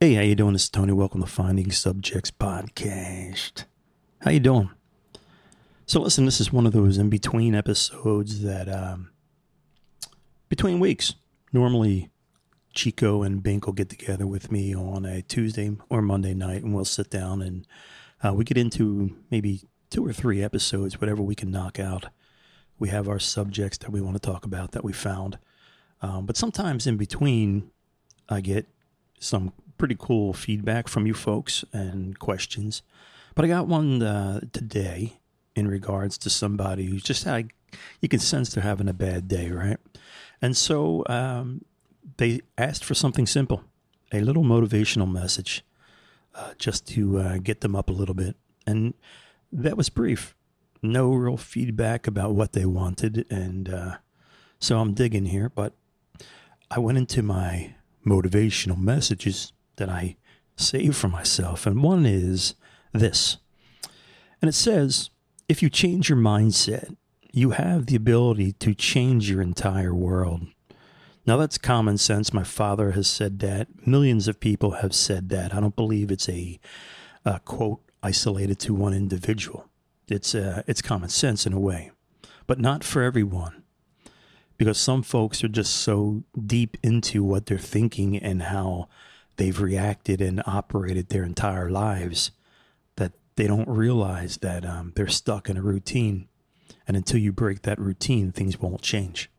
Hey, how you doing? This is Tony. Welcome to Finding Subjects Podcast. How you doing? So listen, this is one of those in between episodes that um, between weeks. Normally, Chico and Bink will get together with me on a Tuesday or Monday night, and we'll sit down and uh, we get into maybe two or three episodes, whatever we can knock out. We have our subjects that we want to talk about that we found, um, but sometimes in between, I get some pretty cool feedback from you folks and questions. But I got one uh, today in regards to somebody who's just had, you can sense they're having a bad day, right? And so um, they asked for something simple, a little motivational message, uh, just to uh, get them up a little bit. And that was brief. No real feedback about what they wanted. And uh, so I'm digging here, but I went into my motivational messages that I save for myself. And one is this. And it says, if you change your mindset, you have the ability to change your entire world. Now, that's common sense. My father has said that. Millions of people have said that. I don't believe it's a, a quote isolated to one individual. It's, uh, it's common sense in a way, but not for everyone. Because some folks are just so deep into what they're thinking and how they've reacted and operated their entire lives that they don't realize that um, they're stuck in a routine. And until you break that routine, things won't change.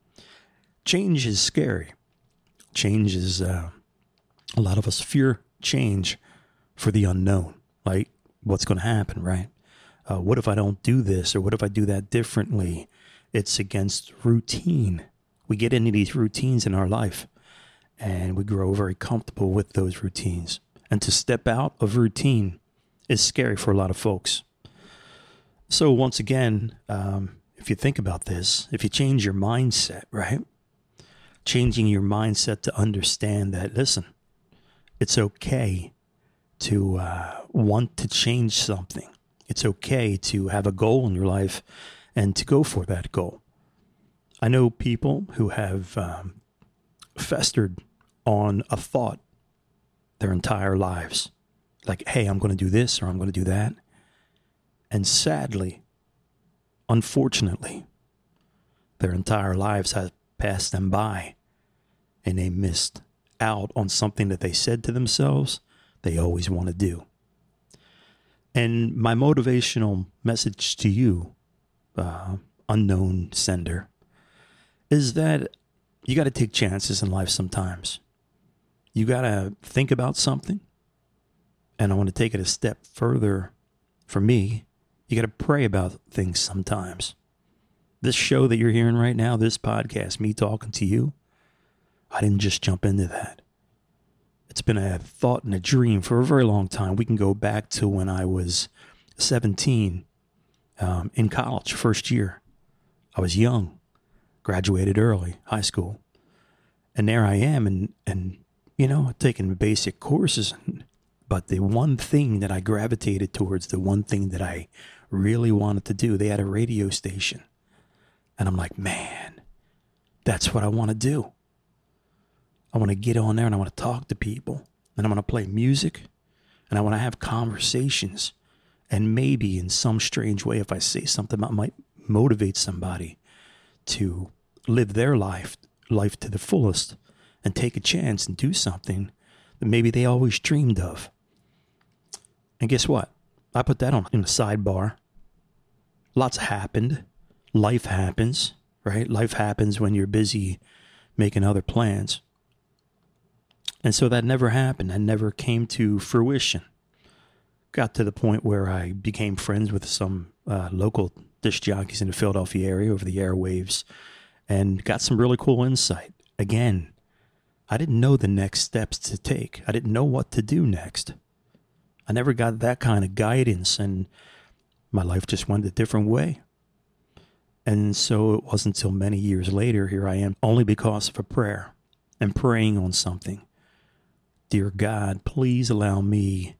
Change is scary. Change is, uh, a lot of us fear change for the unknown. Like, what's going to happen, right? Uh, what if I don't do this or what if I do that differently? It's against routine. We get into these routines in our life and we grow very comfortable with those routines. And to step out of routine is scary for a lot of folks. So, once again, um, if you think about this, if you change your mindset, right? Changing your mindset to understand that, listen, it's okay to uh, want to change something. It's okay to have a goal in your life and to go for that goal. I know people who have um, festered on a thought their entire lives. Like, hey, I'm going to do this or I'm going to do that. And sadly, unfortunately, their entire lives have passed them by and they missed out on something that they said to themselves they always want to do. And my motivational message to you, uh, unknown sender, is that you got to take chances in life sometimes. You got to think about something. And I want to take it a step further for me. You got to pray about things sometimes. This show that you're hearing right now, this podcast, me talking to you, I didn't just jump into that. It's been a thought and a dream for a very long time. We can go back to when I was 17 um, in college, first year. I was young, graduated early, high school. And there I am, and, and you know, taking basic courses. But the one thing that I gravitated towards, the one thing that I really wanted to do, they had a radio station. And I'm like, man, that's what I want to do. I want to get on there and I want to talk to people and I want to play music and I want to have conversations. And maybe in some strange way, if I say something that might motivate somebody to live their life, life to the fullest and take a chance and do something that maybe they always dreamed of. And guess what? I put that on in the sidebar. Lots happened. Life happens, right? Life happens when you're busy making other plans. And so that never happened. That never came to fruition. Got to the point where I became friends with some uh, local disc jockeys in the Philadelphia area over the airwaves and got some really cool insight. Again, I didn't know the next steps to take, I didn't know what to do next. I never got that kind of guidance, and my life just went a different way. And so it wasn't until many years later, here I am, only because of a prayer and praying on something Dear God, please allow me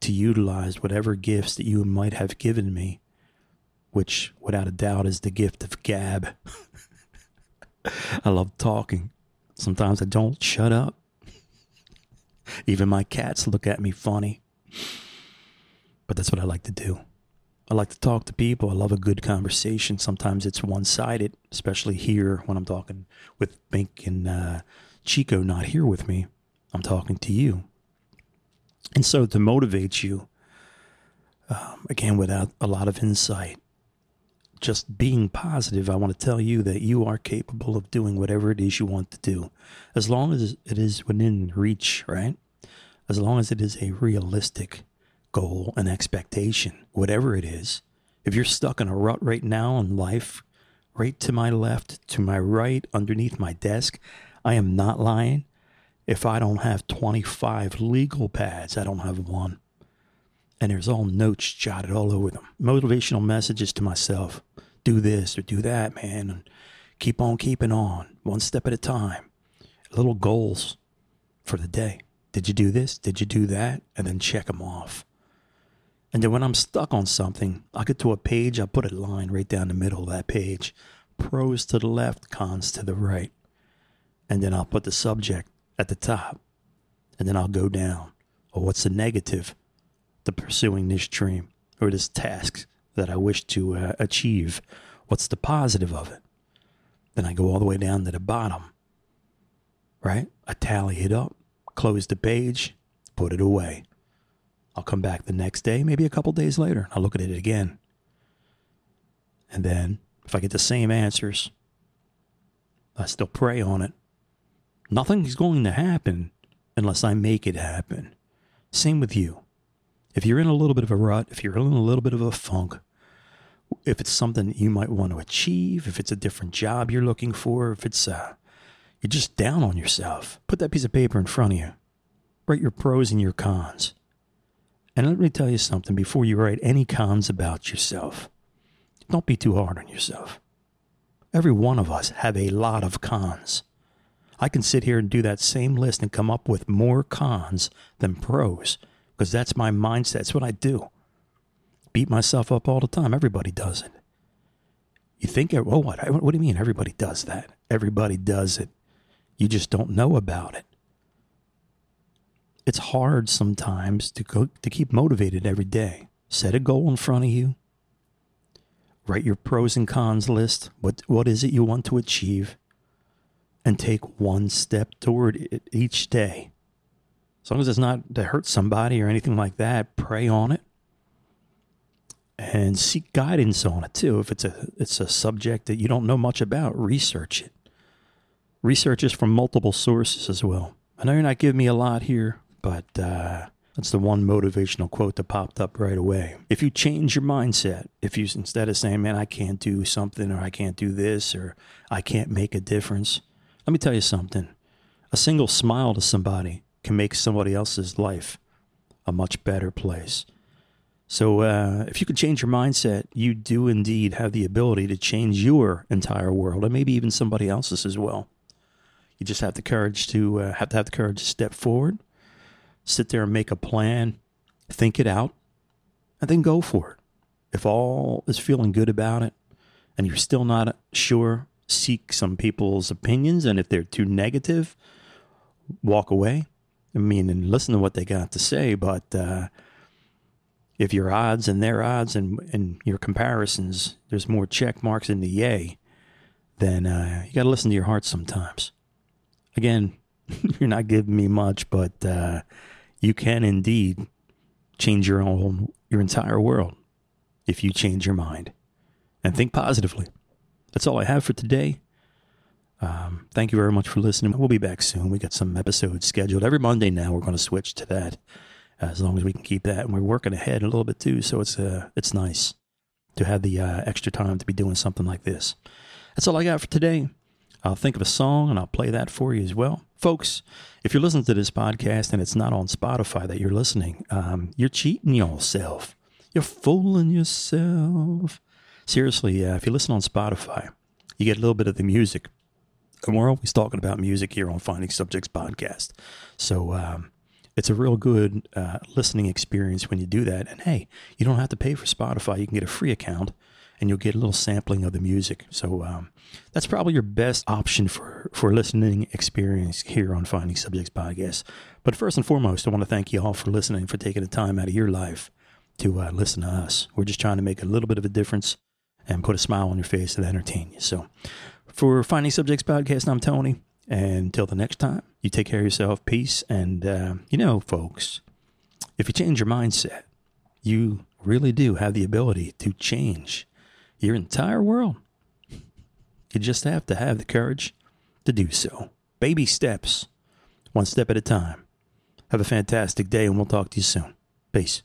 to utilize whatever gifts that you might have given me, which without a doubt is the gift of gab. I love talking. Sometimes I don't shut up. Even my cats look at me funny. But that's what I like to do. I like to talk to people. I love a good conversation. Sometimes it's one sided, especially here when I'm talking with Bink and uh, Chico not here with me. I'm talking to you. And so to motivate you, um, again, without a lot of insight, just being positive, I want to tell you that you are capable of doing whatever it is you want to do, as long as it is within reach, right? As long as it is a realistic goal and expectation, whatever it is. If you're stuck in a rut right now in life, right to my left, to my right, underneath my desk, I am not lying. If I don't have 25 legal pads, I don't have one. And there's all notes jotted all over them. Motivational messages to myself do this or do that, man. And keep on keeping on, one step at a time. Little goals for the day. Did you do this? Did you do that? And then check them off. And then when I'm stuck on something, I get to a page, I put a line right down the middle of that page. Pros to the left, cons to the right. And then I'll put the subject at the top. And then I'll go down. Or what's the negative to pursuing this dream or this task that I wish to uh, achieve? What's the positive of it? Then I go all the way down to the bottom. Right? I tally it up, close the page, put it away. I'll come back the next day, maybe a couple days later, and I'll look at it again. And then, if I get the same answers, I still pray on it. Nothing's going to happen unless I make it happen. Same with you. If you're in a little bit of a rut, if you're in a little bit of a funk, if it's something you might want to achieve, if it's a different job you're looking for, if it's uh, you're just down on yourself, put that piece of paper in front of you. Write your pros and your cons. And let me tell you something before you write any cons about yourself. Don't be too hard on yourself. Every one of us have a lot of cons. I can sit here and do that same list and come up with more cons than pros because that's my mindset. That's what I do. Beat myself up all the time. Everybody does it. You think, oh, what? What do you mean everybody does that? Everybody does it. You just don't know about it it's hard sometimes to go to keep motivated every day. Set a goal in front of you. Write your pros and cons list. What what is it you want to achieve? And take one step toward it each day. As long as it's not to hurt somebody or anything like that, pray on it. And seek guidance on it too. If it's a it's a subject that you don't know much about, research it. Research is from multiple sources as well. I know you're not giving me a lot here, but uh, that's the one motivational quote that popped up right away. If you change your mindset, if you instead of saying, man, I can't do something or I can't do this or I can't make a difference, let me tell you something. A single smile to somebody can make somebody else's life a much better place. So, uh, if you could change your mindset, you do indeed have the ability to change your entire world and maybe even somebody else's as well. You just have the courage to uh, have to have the courage to step forward sit there and make a plan, think it out, and then go for it. If all is feeling good about it and you're still not sure, seek some people's opinions. And if they're too negative, walk away. I mean, and listen to what they got to say. But uh, if your odds and their odds and, and your comparisons, there's more check marks in the yay, then uh, you got to listen to your heart sometimes. Again, you're not giving me much, but uh, you can indeed change your own your entire world if you change your mind and think positively. That's all I have for today. Um, thank you very much for listening. We'll be back soon. We got some episodes scheduled every Monday now. We're going to switch to that as long as we can keep that. And we're working ahead a little bit too, so it's uh, it's nice to have the uh, extra time to be doing something like this. That's all I got for today. I'll think of a song and I'll play that for you as well. Folks, if you're listening to this podcast and it's not on Spotify that you're listening, um, you're cheating yourself. You're fooling yourself. Seriously, uh, if you listen on Spotify, you get a little bit of the music. And we're always talking about music here on Finding Subjects podcast. So um, it's a real good uh, listening experience when you do that. And hey, you don't have to pay for Spotify. You can get a free account and you'll get a little sampling of the music. So um, that's probably your best option for, for listening experience here on Finding Subjects Podcast. But first and foremost, I want to thank you all for listening, for taking the time out of your life to uh, listen to us. We're just trying to make a little bit of a difference and put a smile on your face and entertain you. So for Finding Subjects Podcast, I'm Tony. And until the next time, you take care of yourself. Peace. And, uh, you know, folks, if you change your mindset, you really do have the ability to change your entire world. You just have to have the courage to do so. Baby steps, one step at a time. Have a fantastic day, and we'll talk to you soon. Peace.